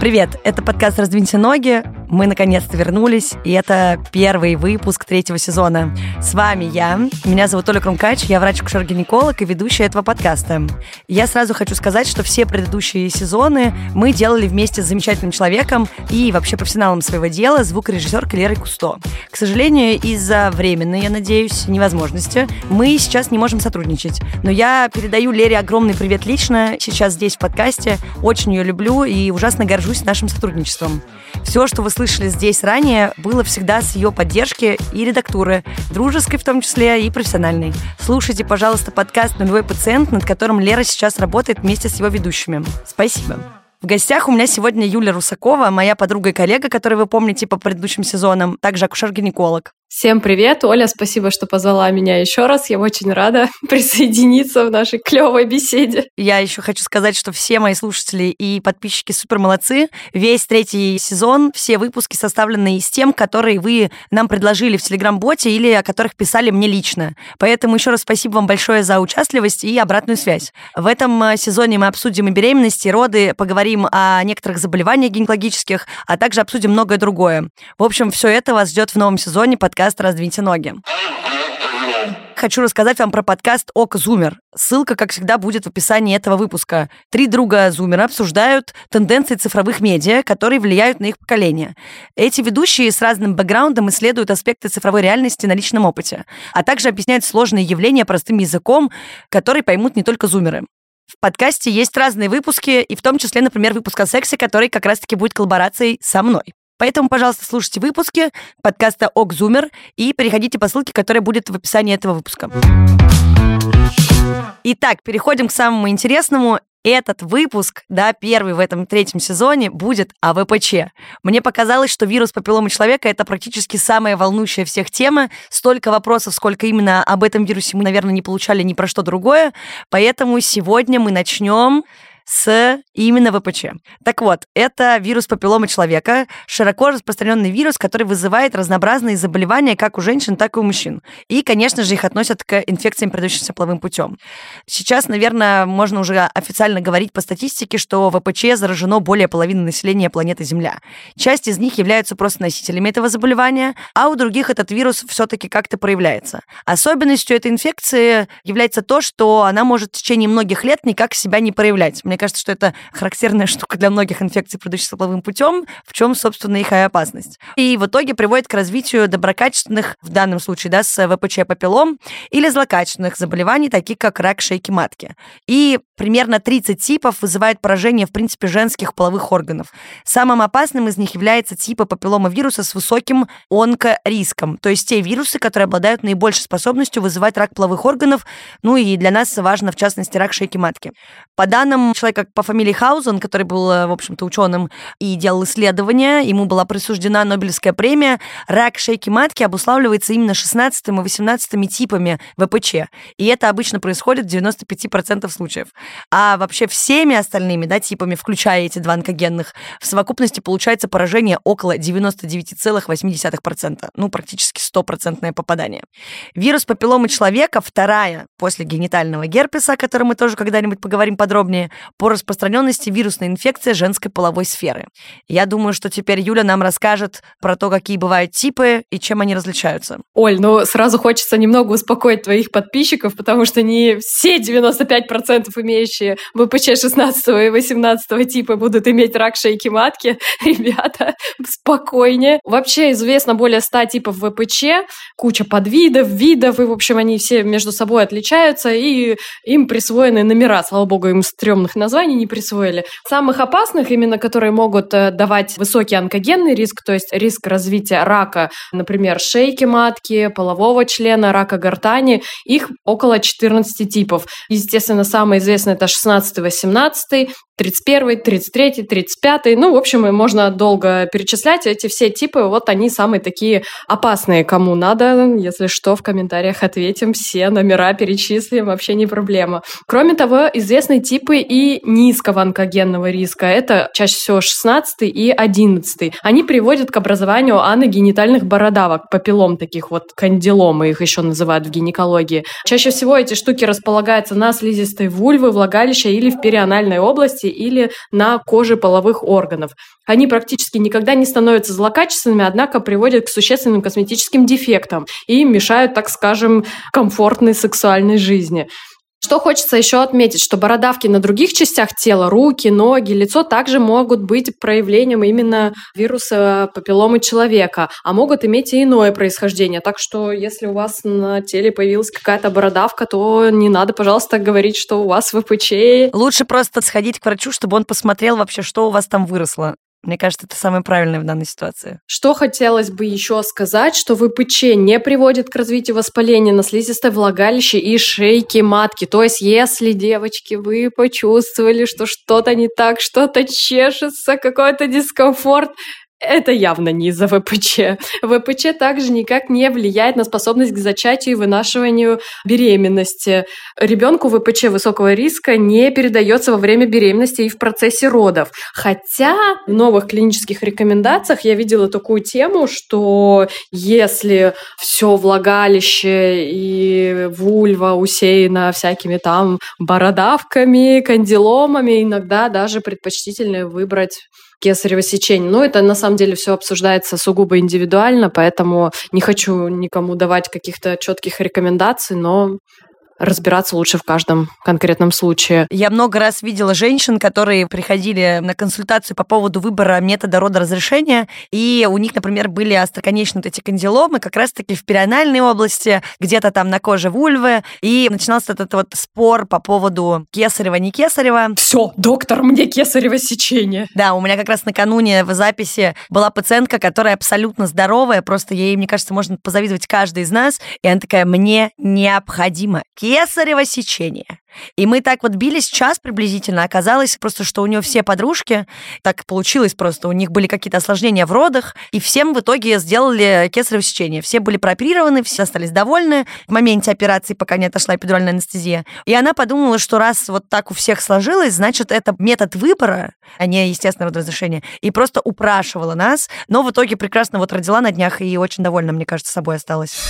Привет, это подкаст «Раздвиньте ноги». Мы наконец-то вернулись, и это первый выпуск третьего сезона. С вами я, меня зовут Оля Крумкач, я врач-акушер-гинеколог и ведущая этого подкаста. Я сразу хочу сказать, что все предыдущие сезоны мы делали вместе с замечательным человеком и вообще профессионалом своего дела, звукорежиссеркой Лерой Кусто. К сожалению, из-за временной, я надеюсь, невозможности, мы сейчас не можем сотрудничать. Но я передаю Лере огромный привет лично, сейчас здесь в подкасте, очень ее люблю и ужасно горжусь нашим сотрудничеством. Все, что вы слышали здесь ранее, было всегда с ее поддержки и редактуры, дружеской в том числе и профессиональной. Слушайте, пожалуйста, подкаст «Нулевой пациент», над которым Лера сейчас работает вместе с его ведущими. Спасибо. В гостях у меня сегодня Юля Русакова, моя подруга и коллега, которую вы помните по предыдущим сезонам, также акушер-гинеколог. Всем привет, Оля, спасибо, что позвала меня еще раз. Я очень рада присоединиться в нашей клевой беседе. Я еще хочу сказать, что все мои слушатели и подписчики супер молодцы. Весь третий сезон, все выпуски составлены из тем, которые вы нам предложили в Телеграм-боте или о которых писали мне лично. Поэтому еще раз спасибо вам большое за участливость и обратную связь. В этом э, сезоне мы обсудим и беременности, и роды, поговорим о некоторых заболеваниях гинекологических, а также обсудим многое другое. В общем, все это вас ждет в новом сезоне подкаста подкаст «Раздвиньте ноги». Хочу рассказать вам про подкаст «Ок Зумер». Ссылка, как всегда, будет в описании этого выпуска. Три друга Зумера обсуждают тенденции цифровых медиа, которые влияют на их поколение. Эти ведущие с разным бэкграундом исследуют аспекты цифровой реальности на личном опыте, а также объясняют сложные явления простым языком, который поймут не только зумеры. В подкасте есть разные выпуски, и в том числе, например, выпуск о сексе, который как раз-таки будет коллаборацией со мной. Поэтому, пожалуйста, слушайте выпуски подкаста «Окзумер» и переходите по ссылке, которая будет в описании этого выпуска. Итак, переходим к самому интересному. Этот выпуск, да, первый в этом третьем сезоне, будет о ВПЧ. Мне показалось, что вирус папилломы человека — это практически самая волнующая всех тема. Столько вопросов, сколько именно об этом вирусе мы, наверное, не получали ни про что другое. Поэтому сегодня мы начнем с именно ВПЧ. Так вот, это вирус папилломы человека, широко распространенный вирус, который вызывает разнообразные заболевания как у женщин, так и у мужчин. И, конечно же, их относят к инфекциям, передающимся половым путем. Сейчас, наверное, можно уже официально говорить по статистике, что ВПЧ заражено более половины населения планеты Земля. Часть из них являются просто носителями этого заболевания, а у других этот вирус все-таки как-то проявляется. Особенностью этой инфекции является то, что она может в течение многих лет никак себя не проявлять. Кажется, что это характерная штука для многих инфекций, передающихся половым путем, в чем, собственно, их и опасность. И в итоге приводит к развитию доброкачественных, в данном случае, да, с ВПЧ папиллом, или злокачественных заболеваний, таких как рак шейки матки. И примерно 30 типов вызывает поражение, в принципе, женских половых органов. Самым опасным из них является типа папиллома вируса с высоким онкориском, то есть те вирусы, которые обладают наибольшей способностью вызывать рак половых органов, ну и для нас важно, в частности, рак шейки матки. По данным человека по фамилии Хаузен, который был, э, в общем-то, ученым и делал исследования, ему была присуждена Нобелевская премия, рак шейки матки обуславливается именно 16 и 18 типами ВПЧ. И это обычно происходит в 95% случаев. А вообще всеми остальными да, типами, включая эти два онкогенных, в совокупности получается поражение около 99,8%. Ну, практически стопроцентное попадание. Вирус папилломы человека, вторая после генитального герпеса, о котором мы тоже когда-нибудь поговорим подробнее, по распространенности вирусной инфекции женской половой сферы. Я думаю, что теперь Юля нам расскажет про то, какие бывают типы и чем они различаются. Оль, ну сразу хочется немного успокоить твоих подписчиков, потому что не все 95% имеющие ВПЧ 16 и 18 типа будут иметь рак шейки матки. Ребята, спокойнее. Вообще известно более 100 типов ВПЧ, куча подвидов, видов, и, в общем, они все между собой отличаются, и им присвоены номера. Слава богу, им стрёмных названий не присвоили. Самых опасных, именно которые могут э, давать высокий онкогенный риск, то есть риск развития рака, например, шейки матки, полового члена, рака гортани, их около 14 типов. Естественно, самый известный это 16-18, 31, 33, 35. Ну, в общем, можно долго перечислять. Эти все типы, вот они самые такие опасные. Кому надо, если что, в комментариях ответим. Все номера перечислим, вообще не проблема. Кроме того, известны типы и низкого онкогенного риска. Это чаще всего 16 и 11. Они приводят к образованию аногенитальных бородавок, папиллом таких вот кандиломы их еще называют в гинекологии. Чаще всего эти штуки располагаются на слизистой вульвы, влагалища или в перианальной области, или на коже половых органов. Они практически никогда не становятся злокачественными, однако приводят к существенным косметическим дефектам и мешают, так скажем, комфортной сексуальной жизни. Что хочется еще отметить, что бородавки на других частях тела, руки, ноги, лицо также могут быть проявлением именно вируса папилломы человека, а могут иметь и иное происхождение. Так что если у вас на теле появилась какая-то бородавка, то не надо, пожалуйста, говорить, что у вас ВПЧ. Лучше просто сходить к врачу, чтобы он посмотрел вообще, что у вас там выросло. Мне кажется, это самое правильное в данной ситуации. Что хотелось бы еще сказать, что ВПЧ не приводит к развитию воспаления на слизистой влагалище и шейке матки. То есть, если, девочки, вы почувствовали, что что-то не так, что-то чешется, какой-то дискомфорт, это явно не из-за ВПЧ. ВПЧ также никак не влияет на способность к зачатию и вынашиванию беременности. Ребенку ВПЧ высокого риска не передается во время беременности и в процессе родов. Хотя в новых клинических рекомендациях я видела такую тему, что если все влагалище и вульва усеяна всякими там бородавками, кандиломами, иногда даже предпочтительно выбрать кесарево сечение. Но это на самом деле все обсуждается сугубо индивидуально, поэтому не хочу никому давать каких-то четких рекомендаций, но разбираться лучше в каждом конкретном случае. Я много раз видела женщин, которые приходили на консультацию по поводу выбора метода родоразрешения, и у них, например, были остроконечные вот эти кандиломы как раз-таки в перианальной области, где-то там на коже вульвы, и начинался этот вот спор по поводу кесарева, не кесарева. Все, доктор, мне кесарево сечение. Да, у меня как раз накануне в записи была пациентка, которая абсолютно здоровая, просто ей, мне кажется, можно позавидовать каждый из нас, и она такая, мне необходимо кесарево сечение. И мы так вот бились час приблизительно. Оказалось просто, что у нее все подружки, так получилось просто, у них были какие-то осложнения в родах, и всем в итоге сделали кесарево сечение. Все были прооперированы, все остались довольны в моменте операции, пока не отошла эпидуральная анестезия. И она подумала, что раз вот так у всех сложилось, значит, это метод выбора, а не естественное разрешение, и просто упрашивала нас. Но в итоге прекрасно вот родила на днях и очень довольна, мне кажется, собой осталась.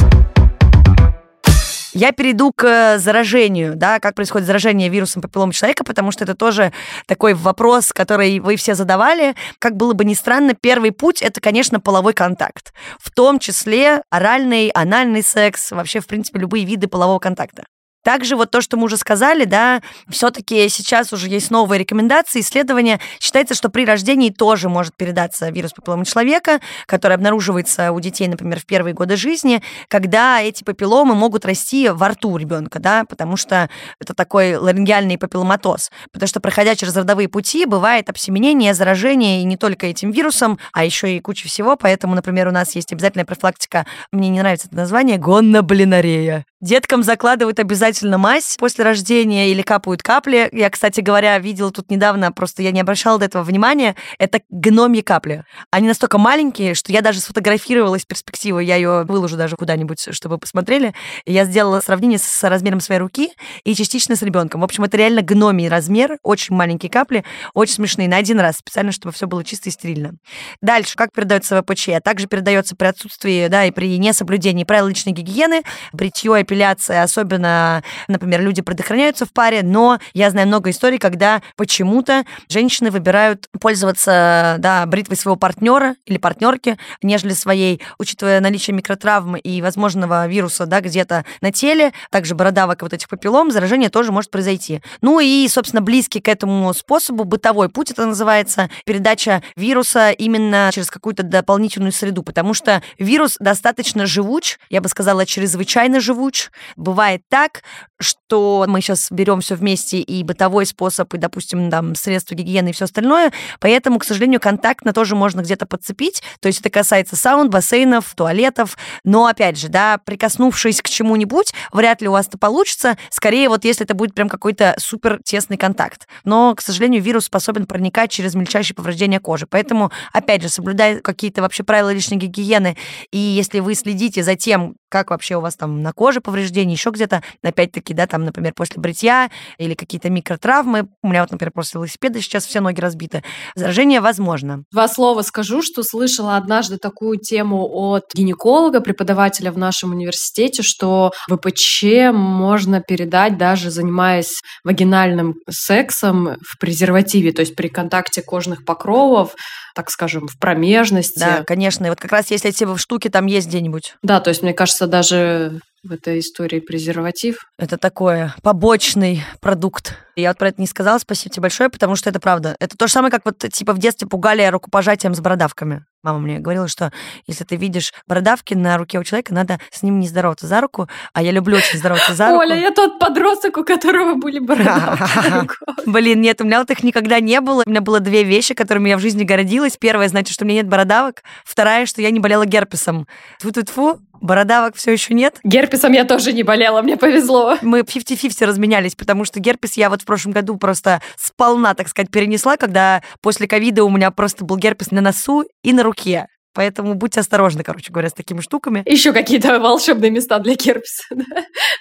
Я перейду к э, заражению, да, как происходит заражение вирусом папиллома человека, потому что это тоже такой вопрос, который вы все задавали. Как было бы ни странно, первый путь — это, конечно, половой контакт. В том числе оральный, анальный секс, вообще, в принципе, любые виды полового контакта. Также вот то, что мы уже сказали, да, все-таки сейчас уже есть новые рекомендации, исследования. Считается, что при рождении тоже может передаться вирус папилломы человека, который обнаруживается у детей, например, в первые годы жизни, когда эти папилломы могут расти во рту ребенка, да, потому что это такой ларингеальный папилломатоз. Потому что, проходя через родовые пути, бывает обсеменение, заражение, и не только этим вирусом, а еще и куча всего. Поэтому, например, у нас есть обязательная профилактика, мне не нравится это название, гонноблинорея. Деткам закладывают обязательно мазь после рождения или капают капли. Я, кстати говоря, видела тут недавно, просто я не обращала до этого внимания, это гномьи капли. Они настолько маленькие, что я даже сфотографировала из перспективы, я ее выложу даже куда-нибудь, чтобы посмотрели. Я сделала сравнение с размером своей руки и частично с ребенком. В общем, это реально гномий размер, очень маленькие капли, очень смешные, на один раз, специально, чтобы все было чисто и стерильно. Дальше, как передается ВПЧ? А также передается при отсутствии, да, и при несоблюдении правил личной гигиены, бритье эпиляция, особенно, например, люди предохраняются в паре, но я знаю много историй, когда почему-то женщины выбирают пользоваться да, бритвой своего партнера или партнерки, нежели своей, учитывая наличие микротравмы и возможного вируса да, где-то на теле, также бородавок и вот этих папиллом, заражение тоже может произойти. Ну и, собственно, близкий к этому способу, бытовой путь это называется, передача вируса именно через какую-то дополнительную среду, потому что вирус достаточно живуч, я бы сказала, чрезвычайно живуч, Бывает так, что мы сейчас берем все вместе и бытовой способ, и, допустим, там, средства гигиены и все остальное, поэтому, к сожалению, контактно тоже можно где-то подцепить, то есть это касается саунд, бассейнов, туалетов, но, опять же, да, прикоснувшись к чему-нибудь, вряд ли у вас это получится, скорее вот если это будет прям какой-то супер тесный контакт. Но, к сожалению, вирус способен проникать через мельчайшие повреждения кожи, поэтому, опять же, соблюдая какие-то вообще правила личной гигиены, и если вы следите за тем, как вообще у вас там на коже повреждения, еще где-то, опять-таки, да, там, например, после бритья или какие-то микротравмы. У меня вот, например, после велосипеда сейчас все ноги разбиты. Заражение возможно. Два слова скажу, что слышала однажды такую тему от гинеколога, преподавателя в нашем университете, что ВПЧ можно передать даже занимаясь вагинальным сексом в презервативе, то есть при контакте кожных покровов, так скажем, в промежности. Да, конечно. И вот как раз если эти штуки там есть где-нибудь. Да, то есть, мне кажется, даже в этой истории презерватив. Это такое побочный продукт. Я вот про это не сказала, спасибо тебе большое, потому что это правда. Это то же самое, как вот типа в детстве пугали рукопожатием с бородавками. Мама мне говорила, что если ты видишь бородавки на руке у человека, надо с ним не здороваться за руку, а я люблю очень здороваться за руку. Оля, я тот подросток, у которого были бородавки. Блин, нет, у меня вот их никогда не было. У меня было две вещи, которыми я в жизни гордилась. Первая, значит, что у меня нет бородавок. Вторая, что я не болела герпесом. Тьфу-тьфу-тьфу, бородавок все еще нет. Герпесом я тоже не болела, мне повезло. Мы 50-50 разменялись, потому что герпес я вот в прошлом году просто сполна, так сказать, перенесла, когда после ковида у меня просто был герпес на носу и на руке. Поэтому будьте осторожны, короче говоря, с такими штуками. Еще какие-то волшебные места для герпеса да?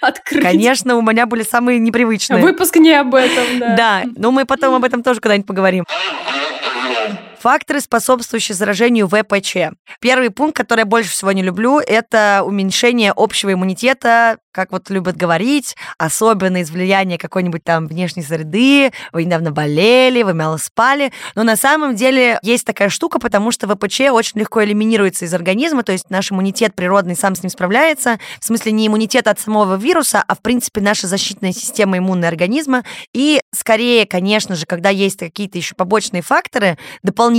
открыть. Конечно, у меня были самые непривычные. Выпуск не об этом, да. Да, но мы потом об этом тоже когда-нибудь поговорим. Факторы, способствующие заражению ВПЧ. Первый пункт, который я больше всего не люблю, это уменьшение общего иммунитета, как вот любят говорить, особенно из влияния какой-нибудь там внешней среды, вы недавно болели, вы мало спали. Но на самом деле есть такая штука, потому что ВПЧ очень легко элиминируется из организма, то есть наш иммунитет природный сам с ним справляется. В смысле не иммунитет от самого вируса, а в принципе наша защитная система иммунного организма. И скорее, конечно же, когда есть какие-то еще побочные факторы, дополнительные,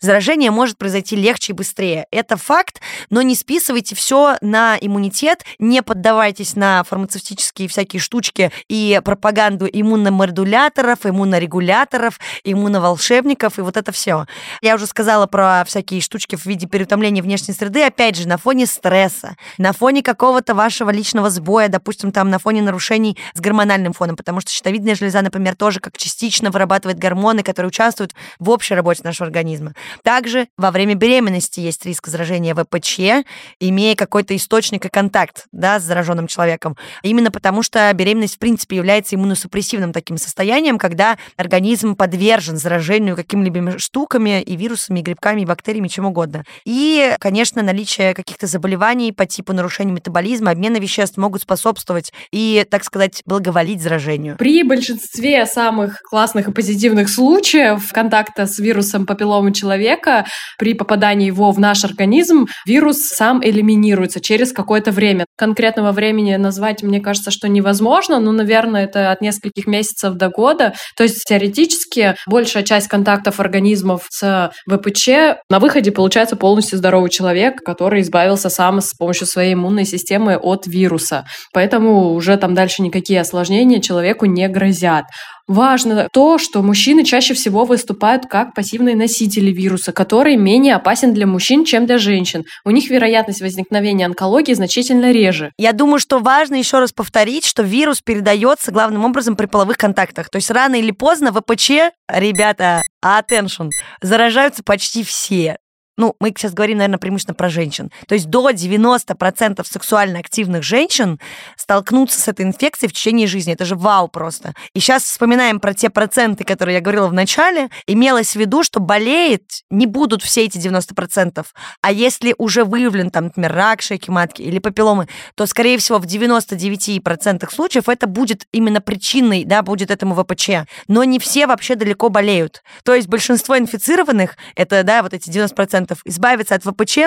заражение может произойти легче и быстрее. Это факт, но не списывайте все на иммунитет, не поддавайтесь на фармацевтические всякие штучки и пропаганду иммуномодуляторов, иммунорегуляторов, иммуноволшебников и вот это все. Я уже сказала про всякие штучки в виде переутомления внешней среды, опять же, на фоне стресса, на фоне какого-то вашего личного сбоя, допустим, там на фоне нарушений с гормональным фоном, потому что щитовидная железа, например, тоже как частично вырабатывает гормоны, которые участвуют в общей работе нашего организма. Также во время беременности есть риск заражения ВПЧ, имея какой-то источник и контакт да, с зараженным человеком. Именно потому, что беременность, в принципе, является иммуносупрессивным таким состоянием, когда организм подвержен заражению какими-либо штуками и вирусами, и грибками, и бактериями, чем угодно. И, конечно, наличие каких-то заболеваний по типу нарушения метаболизма, обмена веществ могут способствовать и, так сказать, благоволить заражению. При большинстве самых классных и позитивных случаев контакта с вирусом папилломы человека, при попадании его в наш организм, вирус сам элиминируется через какое-то время. Конкретного времени назвать, мне кажется, что невозможно, но, наверное, это от нескольких месяцев до года. То есть теоретически большая часть контактов организмов с ВПЧ на выходе получается полностью здоровый человек, который избавился сам с помощью своей иммунной системы от вируса. Поэтому уже там дальше никакие осложнения человеку не грозят. Важно то, что мужчины чаще всего выступают как пассивные носители вируса, который менее опасен для мужчин, чем для женщин. У них вероятность возникновения онкологии значительно реже. Я думаю, что важно еще раз повторить, что вирус передается главным образом при половых контактах. То есть рано или поздно ВПЧ, ребята, attention, заражаются почти все ну, мы сейчас говорим, наверное, преимущественно про женщин. То есть до 90% сексуально активных женщин столкнутся с этой инфекцией в течение жизни. Это же вау просто. И сейчас вспоминаем про те проценты, которые я говорила в начале. Имелось в виду, что болеет не будут все эти 90%. А если уже выявлен, там, например, рак шейки матки или папилломы, то, скорее всего, в 99% случаев это будет именно причиной, да, будет этому ВПЧ. Но не все вообще далеко болеют. То есть большинство инфицированных, это, да, вот эти 90%, избавиться от ВПЧ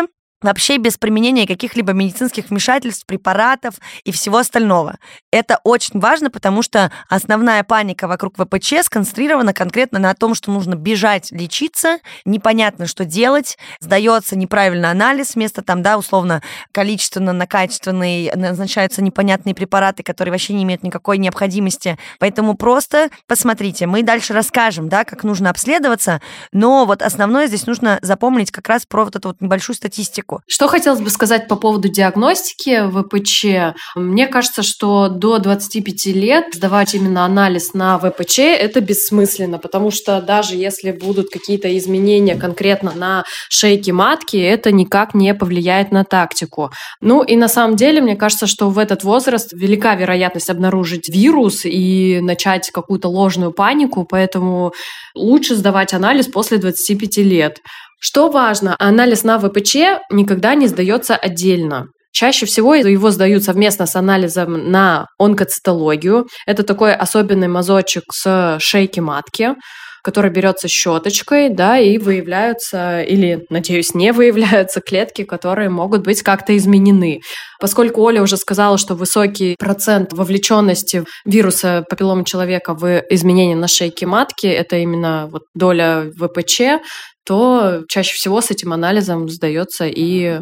вообще без применения каких-либо медицинских вмешательств, препаратов и всего остального. Это очень важно, потому что основная паника вокруг ВПЧ сконцентрирована конкретно на том, что нужно бежать лечиться, непонятно, что делать, сдается неправильный анализ, вместо там, да, условно, количественно на качественный назначаются непонятные препараты, которые вообще не имеют никакой необходимости. Поэтому просто посмотрите, мы дальше расскажем, да, как нужно обследоваться, но вот основное здесь нужно запомнить как раз про вот эту вот небольшую статистику клетку. Что хотелось бы сказать по поводу диагностики ВПЧ? Мне кажется, что до 25 лет сдавать именно анализ на ВПЧ – это бессмысленно, потому что даже если будут какие-то изменения конкретно на шейке матки, это никак не повлияет на тактику. Ну и на самом деле, мне кажется, что в этот возраст велика вероятность обнаружить вирус и начать какую-то ложную панику, поэтому лучше сдавать анализ после 25 лет. Что важно, анализ на ВПЧ никогда не сдается отдельно. Чаще всего его сдают совместно с анализом на онкоцитологию. Это такой особенный мазочек с шейки матки который берется щеточкой, да, и выявляются, или, надеюсь, не выявляются клетки, которые могут быть как-то изменены. Поскольку Оля уже сказала, что высокий процент вовлеченности вируса папиллома человека в изменения на шейке матки, это именно вот доля ВПЧ, то чаще всего с этим анализом сдается и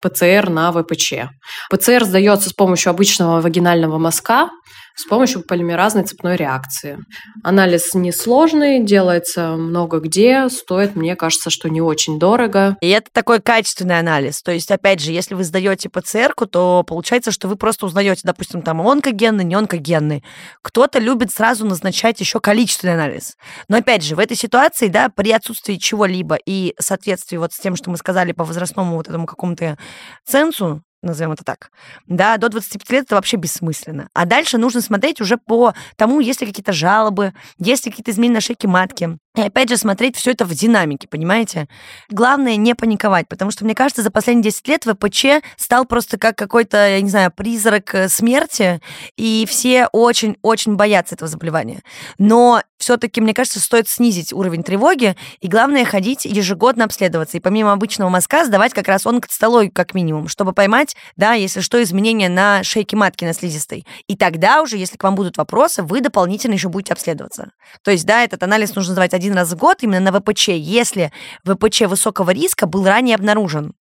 ПЦР на ВПЧ. ПЦР сдается с помощью обычного вагинального мазка, с помощью полимеразной цепной реакции. Анализ несложный, делается много где, стоит, мне кажется, что не очень дорого. И это такой качественный анализ. То есть, опять же, если вы сдаете ПЦР, то получается, что вы просто узнаете, допустим, там онкогенный, не онкогенный. Кто-то любит сразу назначать еще количественный анализ. Но опять же, в этой ситуации, да, при отсутствии чего-либо и соответствии вот с тем, что мы сказали по возрастному вот этому какому-то ценсу, назовем это так, да, до 25 лет это вообще бессмысленно. А дальше нужно смотреть уже по тому, есть ли какие-то жалобы, есть ли какие-то изменения на шейке матки, и опять же, смотреть все это в динамике, понимаете? Главное не паниковать, потому что, мне кажется, за последние 10 лет ВПЧ стал просто как какой-то, я не знаю, призрак э, смерти, и все очень-очень боятся этого заболевания. Но все-таки, мне кажется, стоит снизить уровень тревоги, и главное ходить ежегодно обследоваться. И помимо обычного мазка сдавать как раз онкоцитологию как минимум, чтобы поймать, да, если что, изменения на шейке матки, на слизистой. И тогда уже, если к вам будут вопросы, вы дополнительно еще будете обследоваться. То есть, да, этот анализ нужно сдавать один раз в год именно на ВПЧ, если ВПЧ высокого риска был ранее обнаружен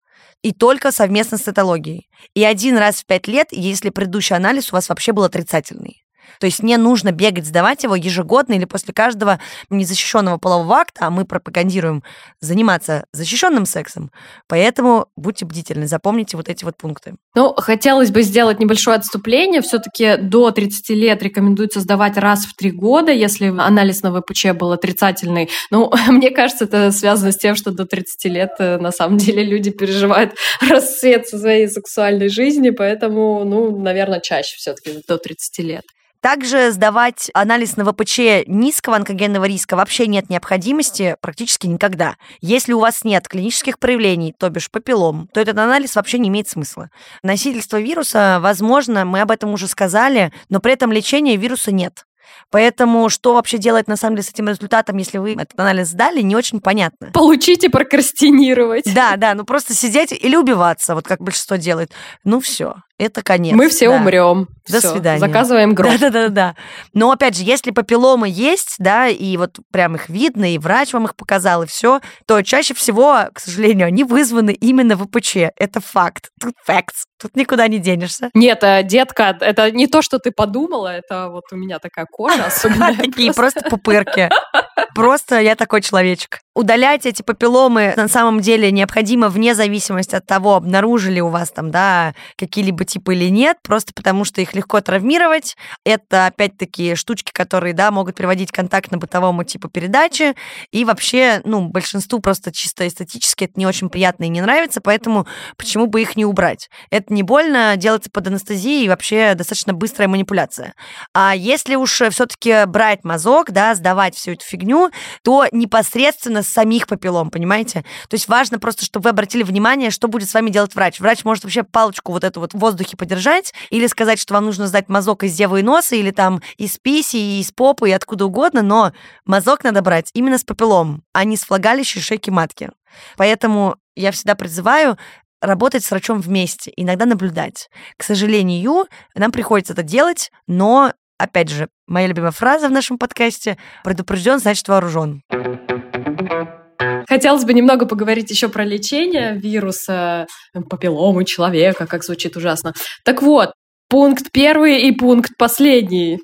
и только совместно с цитологией. И один раз в пять лет, если предыдущий анализ у вас вообще был отрицательный. То есть не нужно бегать, сдавать его ежегодно или после каждого незащищенного полового акта, а мы пропагандируем заниматься защищенным сексом. Поэтому будьте бдительны, запомните вот эти вот пункты. Ну, хотелось бы сделать небольшое отступление. Все-таки до 30 лет рекомендуется сдавать раз в три года, если анализ на ВПЧ был отрицательный. Ну, мне кажется, это связано с тем, что до 30 лет э, на самом деле люди переживают расцвет своей сексуальной жизни, поэтому, ну, наверное, чаще все-таки до 30 лет. Также сдавать анализ на ВПЧ низкого онкогенного риска вообще нет необходимости практически никогда. Если у вас нет клинических проявлений, то бишь папиллом, то этот анализ вообще не имеет смысла. Носительство вируса, возможно, мы об этом уже сказали, но при этом лечения вируса нет. Поэтому что вообще делать на самом деле с этим результатом, если вы этот анализ сдали, не очень понятно. Получите прокрастинировать. Да, да, ну просто сидеть или убиваться, вот как большинство делает. Ну все, это конец. Мы все да. умрем. До все, свидания. Заказываем гроб. Да-да-да. Но опять же, если папилломы есть, да, и вот прям их видно, и врач вам их показал, и все, то чаще всего, к сожалению, они вызваны именно ВПЧ. Это факт. Тут facts. Тут никуда не денешься. Нет, э, детка, это не то, что ты подумала, это вот у меня такая кожа особенная. Такие просто пупырки. Просто я такой человечек. Удалять эти папилломы на самом деле необходимо вне зависимости от того, обнаружили у вас там, да, какие-либо типы или нет, просто потому что их легко травмировать. Это, опять-таки, штучки, которые, да, могут приводить контакт на бытовому типу передачи. И вообще, ну, большинству просто чисто эстетически это не очень приятно и не нравится, поэтому почему бы их не убрать? Это не больно, делается под анестезией и вообще достаточно быстрая манипуляция. А если уж все-таки брать мазок, да, сдавать всю эту фигню, то непосредственно самих папиллом, понимаете? То есть важно просто, чтобы вы обратили внимание, что будет с вами делать врач. Врач может вообще палочку вот эту вот в воздухе подержать или сказать, что вам нужно сдать мазок из девы и носа или там из писи, и из попы, и откуда угодно, но мазок надо брать именно с папиллом, а не с влагалища шейки матки. Поэтому я всегда призываю работать с врачом вместе, иногда наблюдать. К сожалению, нам приходится это делать, но, опять же, моя любимая фраза в нашем подкасте «предупрежден, значит вооружен». Хотелось бы немного поговорить еще про лечение вируса папилломы человека, как звучит ужасно. Так вот, пункт первый и пункт последний.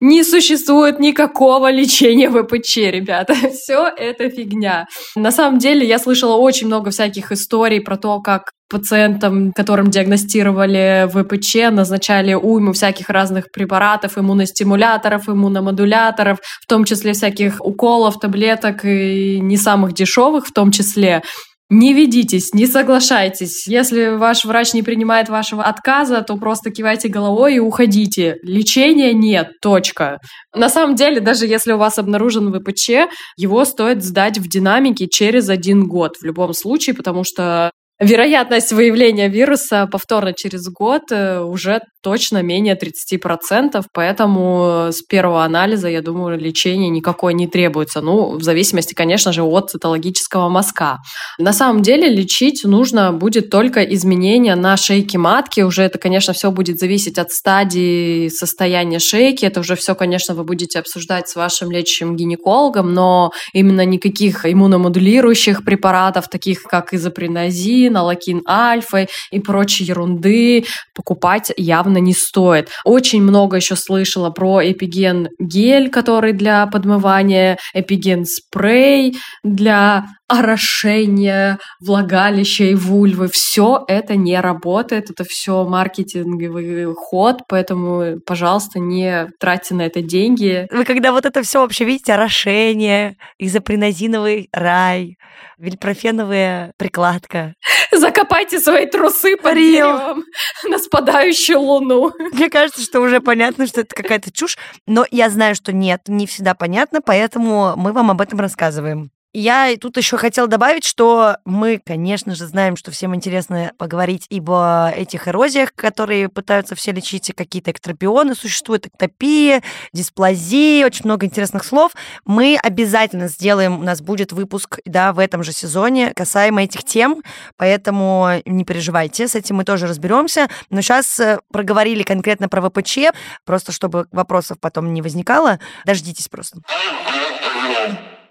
Не существует никакого лечения ВПЧ, ребята. Все это фигня. На самом деле, я слышала очень много всяких историй про то, как пациентам, которым диагностировали ВПЧ, назначали уйму всяких разных препаратов, иммуностимуляторов, иммуномодуляторов, в том числе всяких уколов, таблеток и не самых дешевых в том числе. Не ведитесь, не соглашайтесь. Если ваш врач не принимает вашего отказа, то просто кивайте головой и уходите. Лечения нет, точка. На самом деле, даже если у вас обнаружен ВПЧ, его стоит сдать в динамике через один год в любом случае, потому что Вероятность выявления вируса повторно через год э, уже точно менее 30%, поэтому с первого анализа, я думаю, лечение никакое не требуется. Ну, в зависимости, конечно же, от цитологического мазка. На самом деле лечить нужно будет только изменения на шейке матки. Уже это, конечно, все будет зависеть от стадии состояния шейки. Это уже все, конечно, вы будете обсуждать с вашим лечащим гинекологом, но именно никаких иммуномодулирующих препаратов, таких как изопринозин, налокин альфа и прочей ерунды покупать явно не стоит. Очень много еще слышала про эпиген гель, который для подмывания, эпиген спрей для орошения влагалища и вульвы. Все это не работает, это все маркетинговый ход, поэтому, пожалуйста, не тратьте на это деньги. Вы когда вот это все вообще видите, орошение, изопринозиновый рай, вильпрофеновая прикладка. Закопайте свои трусы под деревом на спадающую луну. Мне кажется, что уже понятно, что это какая-то чушь, но я знаю, что нет, не всегда понятно, поэтому мы вам об этом рассказываем. Я тут еще хотела добавить, что мы, конечно же, знаем, что всем интересно поговорить ибо этих эрозиях, которые пытаются все лечить, какие-то экстропионы существуют, эктопия, дисплазии, очень много интересных слов. Мы обязательно сделаем, у нас будет выпуск, да, в этом же сезоне касаемо этих тем, поэтому не переживайте, с этим мы тоже разберемся. Но сейчас э, проговорили конкретно про ВПЧ, просто чтобы вопросов потом не возникало. Дождитесь просто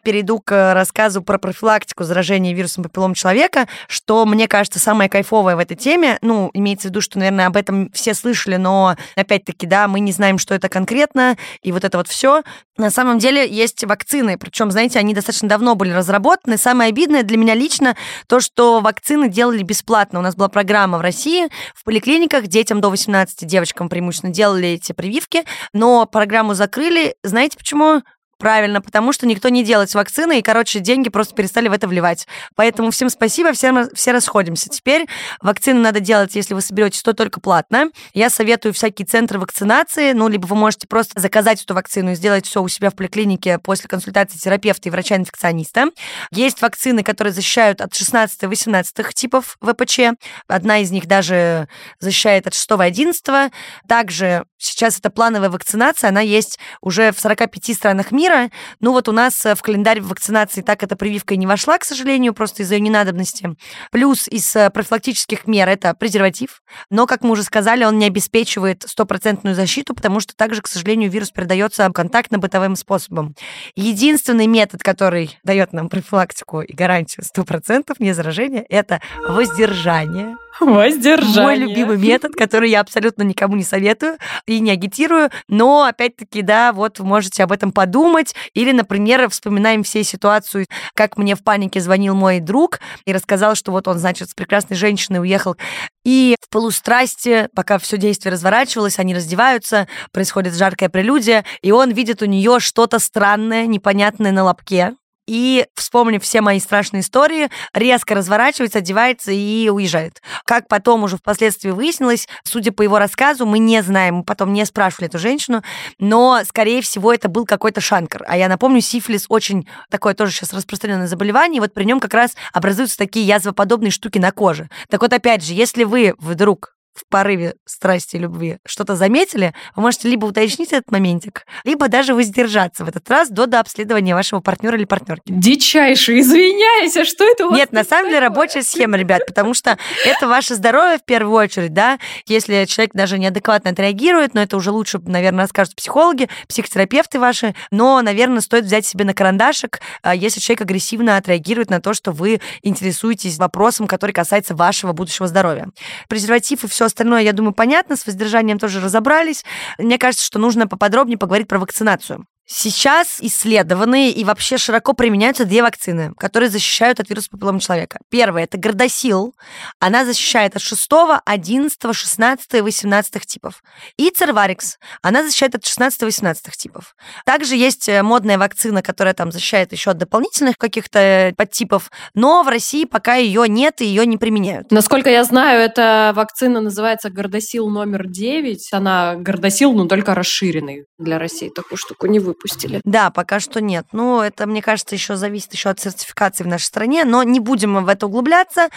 перейду к рассказу про профилактику заражения вирусом папиллом человека, что, мне кажется, самое кайфовое в этой теме, ну, имеется в виду, что, наверное, об этом все слышали, но, опять-таки, да, мы не знаем, что это конкретно, и вот это вот все. На самом деле есть вакцины, причем, знаете, они достаточно давно были разработаны. Самое обидное для меня лично то, что вакцины делали бесплатно. У нас была программа в России, в поликлиниках детям до 18, девочкам преимущественно делали эти прививки, но программу закрыли. Знаете почему? Правильно, потому что никто не делает вакцины, и, короче, деньги просто перестали в это вливать. Поэтому всем спасибо, все, все расходимся. Теперь вакцину надо делать, если вы соберетесь, то только платно. Я советую всякие центры вакцинации, ну, либо вы можете просто заказать эту вакцину и сделать все у себя в поликлинике после консультации терапевта и врача-инфекциониста. Есть вакцины, которые защищают от 16-18 типов ВПЧ. Одна из них даже защищает от 6-11. Также сейчас это плановая вакцинация, она есть уже в 45 странах мира, мира. Ну вот у нас э, в календарь вакцинации так эта прививка и не вошла, к сожалению, просто из-за ее ненадобности. Плюс из э, профилактических мер это презерватив. Но, как мы уже сказали, он не обеспечивает стопроцентную защиту, потому что также, к сожалению, вирус передается контактно-бытовым способом. Единственный метод, который дает нам профилактику и гарантию 100% не заражения, это воздержание. Воздержание. Мой любимый метод, который я абсолютно никому не советую и не агитирую, но, опять-таки, да, вот можете об этом подумать. Или, например, вспоминаем все ситуацию, как мне в панике звонил мой друг и рассказал, что вот он, значит, с прекрасной женщиной уехал и в полустрасти, пока все действие разворачивалось, они раздеваются, происходит жаркая прелюдия, и он видит у нее что-то странное, непонятное на лобке и, вспомнив все мои страшные истории, резко разворачивается, одевается и уезжает. Как потом уже впоследствии выяснилось, судя по его рассказу, мы не знаем, мы потом не спрашивали эту женщину, но, скорее всего, это был какой-то шанкар. А я напомню, сифилис очень такое тоже сейчас распространенное заболевание, и вот при нем как раз образуются такие язвоподобные штуки на коже. Так вот, опять же, если вы вдруг в порыве страсти и любви что-то заметили, вы можете либо уточнить этот моментик, либо даже воздержаться в этот раз до, до обследования вашего партнера или партнерки. Дичайше, извиняйся, а что это у вас Нет, на самом деле рабочая схема, ребят, потому что это ваше здоровье в первую очередь, да, если человек даже неадекватно отреагирует, но это уже лучше, наверное, расскажут психологи, психотерапевты ваши, но, наверное, стоит взять себе на карандашик, а, если человек агрессивно отреагирует на то, что вы интересуетесь вопросом, который касается вашего будущего здоровья. Презерватив и все остальное, я думаю, понятно, с воздержанием тоже разобрались. Мне кажется, что нужно поподробнее поговорить про вакцинацию. Сейчас исследованы и вообще широко применяются две вакцины, которые защищают от вируса папиллома человека. Первая – это Гордосил. Она защищает от 6, 11, 16 и 18 типов. И Церварикс. Она защищает от 16 и 18 типов. Также есть э, модная вакцина, которая там защищает еще от дополнительных каких-то э, подтипов, но в России пока ее нет и ее не применяют. Насколько я знаю, эта вакцина называется Гордосил номер 9. Она Гордосил, но только расширенный для России. Такую штуку не вы выпустили. Да, пока что нет. Ну, это, мне кажется, еще зависит еще от сертификации в нашей стране, но не будем в это углубляться.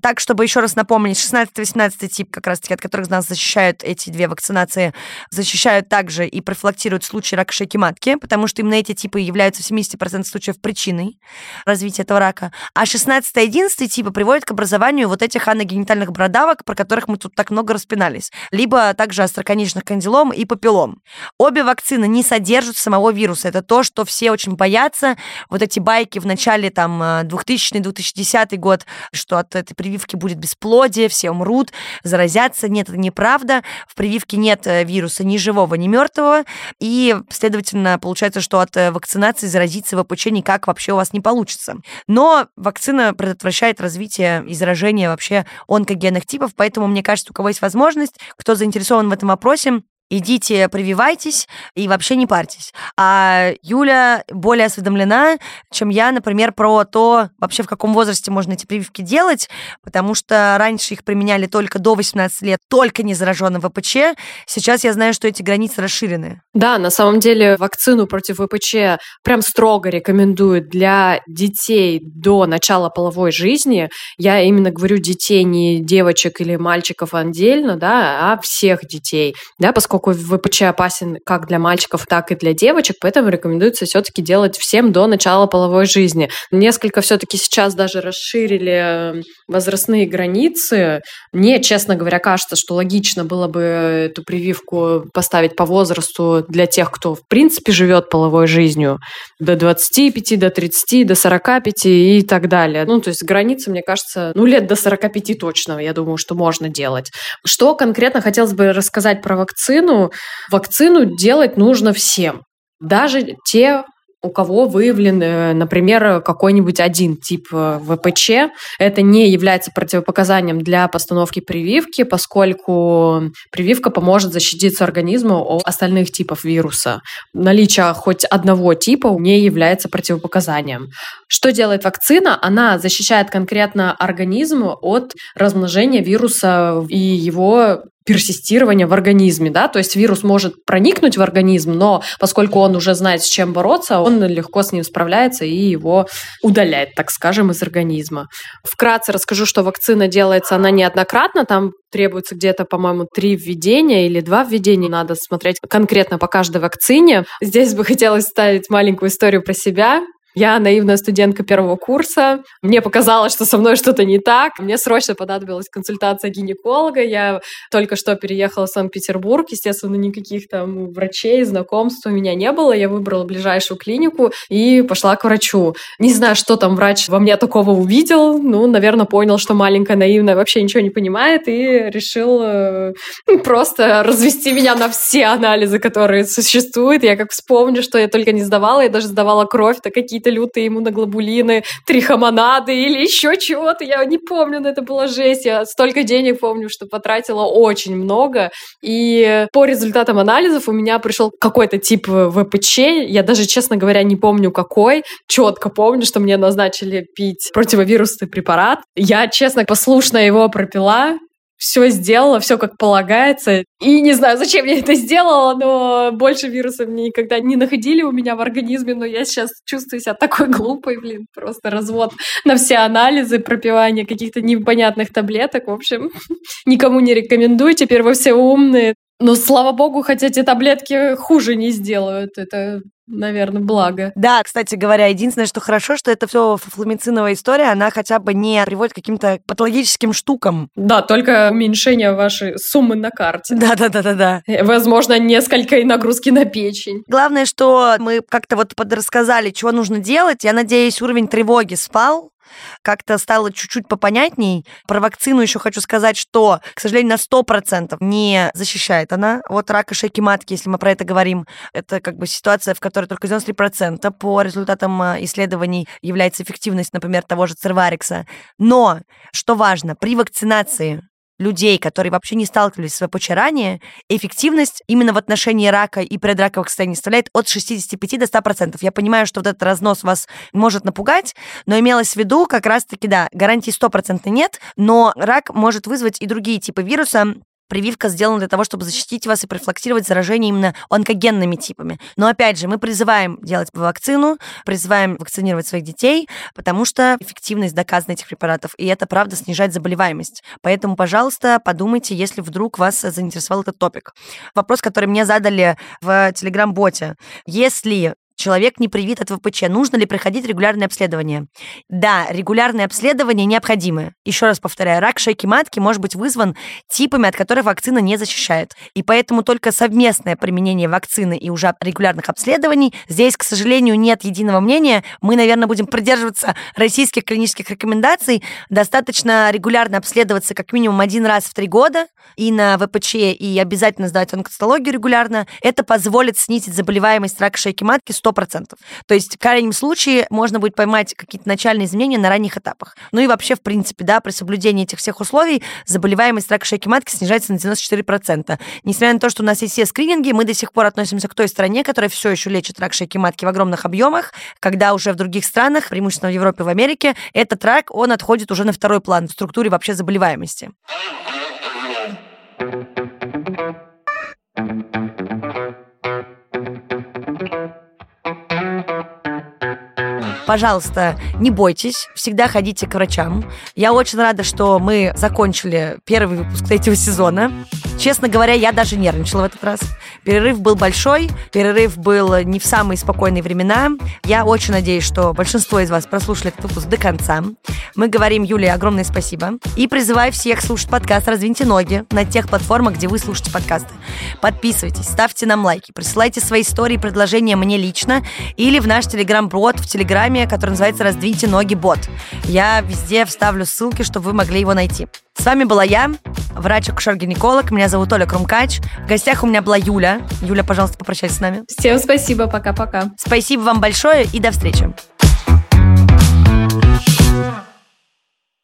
Так, чтобы еще раз напомнить, 16-18 тип, как раз-таки, от которых нас защищают эти две вакцинации, защищают также и профилактируют случаи рака шейки матки, потому что именно эти типы являются в 70% случаев причиной развития этого рака. А 16-11 типы приводят к образованию вот этих аногенитальных бородавок, про которых мы тут так много распинались, либо также остроконечных кандилом и папиллом. Обе вакцины не содержат самого самого вируса. Это то, что все очень боятся. Вот эти байки в начале там 2000-2010 э, год, что от этой прививки будет бесплодие, все умрут, заразятся. Нет, это неправда. В прививке нет э, вируса ни живого, ни мертвого. И, следовательно, получается, что от э, вакцинации заразиться ВПЧ никак вообще у вас не получится. Но вакцина предотвращает развитие и заражение вообще онкогенных типов, поэтому, мне кажется, у кого есть возможность, кто заинтересован в этом вопросе, идите прививайтесь и вообще не парьтесь. А Юля более осведомлена, чем я, например, про то, вообще в каком возрасте можно эти прививки делать, потому что раньше их применяли только до 18 лет, только не зараженным ВПЧ. Сейчас я знаю, что эти границы расширены. Да, на самом деле вакцину против ВПЧ прям строго рекомендуют для детей до начала половой жизни. Я именно говорю детей, не девочек или мальчиков отдельно, да, а всех детей, да, поскольку поскольку ВПЧ опасен как для мальчиков, так и для девочек, поэтому рекомендуется все-таки делать всем до начала половой жизни. Несколько все-таки сейчас даже расширили возрастные границы. Мне, честно говоря, кажется, что логично было бы эту прививку поставить по возрасту для тех, кто в принципе живет половой жизнью до 25, до 30, до 45 и так далее. Ну, то есть границы, мне кажется, ну, лет до 45 точно, я думаю, что можно делать. Что конкретно хотелось бы рассказать про вакцину? Вакцину, вакцину делать нужно всем. Даже те, у кого выявлен, э, например, какой-нибудь один тип э, ВПЧ, это не является противопоказанием для постановки прививки, поскольку прививка поможет защититься организму от остальных типов вируса. Наличие хоть одного типа не является противопоказанием. Что делает вакцина? Она защищает конкретно организм от размножения вируса и его персистирования в организме, да, то есть вирус может проникнуть в организм, но поскольку он уже знает, с чем бороться, он легко с ним справляется и его удаляет, так скажем, из организма. Вкратце расскажу, что вакцина делается, она неоднократно, там требуется где-то, по-моему, три введения или два введения. Надо смотреть конкретно по каждой вакцине. Здесь бы хотелось ставить маленькую историю про себя. Я наивная студентка первого курса. Мне показалось, что со мной что-то не так. Мне срочно понадобилась консультация гинеколога. Я только что переехала в Санкт-Петербург. Естественно, никаких там врачей, знакомств у меня не было. Я выбрала ближайшую клинику и пошла к врачу. Не знаю, что там врач во мне такого увидел. Ну, наверное, понял, что маленькая наивная вообще ничего не понимает и решил э, просто развести меня на все анализы, которые существуют. Я как вспомню, что я только не сдавала. Я даже сдавала кровь, то какие какие-то лютые иммуноглобулины, трихомонады или еще чего-то. Я не помню, но это была жесть. Я столько денег помню, что потратила очень много. И по результатам анализов у меня пришел какой-то тип ВПЧ. Я даже, честно говоря, не помню какой. Четко помню, что мне назначили пить противовирусный препарат. Я, честно, послушно его пропила все сделала, все как полагается. И не знаю, зачем я это сделала, но больше вирусов мне никогда не находили у меня в организме, но я сейчас чувствую себя такой глупой, блин, просто развод на все анализы, пропивание каких-то непонятных таблеток. В общем, никому не рекомендую, теперь вы все умные. Но, слава богу, хотя эти таблетки хуже не сделают. Это наверное, благо. Да, кстати говоря, единственное, что хорошо, что это все фламициновая история, она хотя бы не приводит к каким-то патологическим штукам. Да, только уменьшение вашей суммы на карте. Да-да-да-да-да. Э, возможно, несколько и нагрузки на печень. Главное, что мы как-то вот подрассказали, чего нужно делать. Я надеюсь, уровень тревоги спал, как-то стало чуть-чуть попонятней. Про вакцину еще хочу сказать, что, к сожалению, на 100% не защищает она от рака шейки матки, если мы про это говорим. Это как бы ситуация, в которой только 93% по результатам а, исследований является эффективность, например, того же церварикса. Но, что важно, при вакцинации людей, которые вообще не сталкивались с ВПЧ ранее, эффективность именно в отношении рака и предраковых состояний составляет от 65 до 100%. Я понимаю, что вот этот разнос вас может напугать, но имелось в виду как раз-таки, да, гарантии 100% нет, но рак может вызвать и другие типы вируса, Прививка сделана для того, чтобы защитить вас и профилактировать заражение именно онкогенными типами. Но опять же, мы призываем делать вакцину, призываем вакцинировать своих детей, потому что эффективность доказана этих препаратов, и это правда снижает заболеваемость. Поэтому, пожалуйста, подумайте, если вдруг вас заинтересовал этот топик. Вопрос, который мне задали в Телеграм-боте. Если человек не привит от ВПЧ. Нужно ли проходить регулярное обследование? Да, регулярное обследование необходимо. Еще раз повторяю, рак шейки матки может быть вызван типами, от которых вакцина не защищает. И поэтому только совместное применение вакцины и уже регулярных обследований здесь, к сожалению, нет единого мнения. Мы, наверное, будем придерживаться российских клинических рекомендаций. Достаточно регулярно обследоваться как минимум один раз в три года и на ВПЧ, и обязательно сдавать онкоцитологию регулярно. Это позволит снизить заболеваемость рака шейки матки 100%. То есть в крайнем случае можно будет поймать какие-то начальные изменения на ранних этапах. Ну и вообще, в принципе, да, при соблюдении этих всех условий заболеваемость рака шейки матки снижается на 94%. Несмотря на то, что у нас есть все скрининги, мы до сих пор относимся к той стране, которая все еще лечит рак шейки матки в огромных объемах, когда уже в других странах, преимущественно в Европе, в Америке, этот рак, он отходит уже на второй план в структуре вообще заболеваемости. Пожалуйста, не бойтесь, всегда ходите к врачам. Я очень рада, что мы закончили первый выпуск третьего сезона. Честно говоря, я даже нервничала в этот раз. Перерыв был большой, перерыв был не в самые спокойные времена. Я очень надеюсь, что большинство из вас прослушали этот выпуск до конца. Мы говорим Юле огромное спасибо. И призываю всех слушать подкаст «Раздвиньте ноги» на тех платформах, где вы слушаете подкасты. Подписывайтесь, ставьте нам лайки, присылайте свои истории и предложения мне лично или в наш телеграм-бот в Телеграме, который называется «Раздвиньте ноги бот». Я везде вставлю ссылки, чтобы вы могли его найти. С вами была я, врач-акушер-гинеколог. Меня зовут Оля Крумкач. В гостях у меня была Юля. Юля, пожалуйста, попрощайся с нами. Всем спасибо. Пока-пока. Спасибо вам большое и до встречи.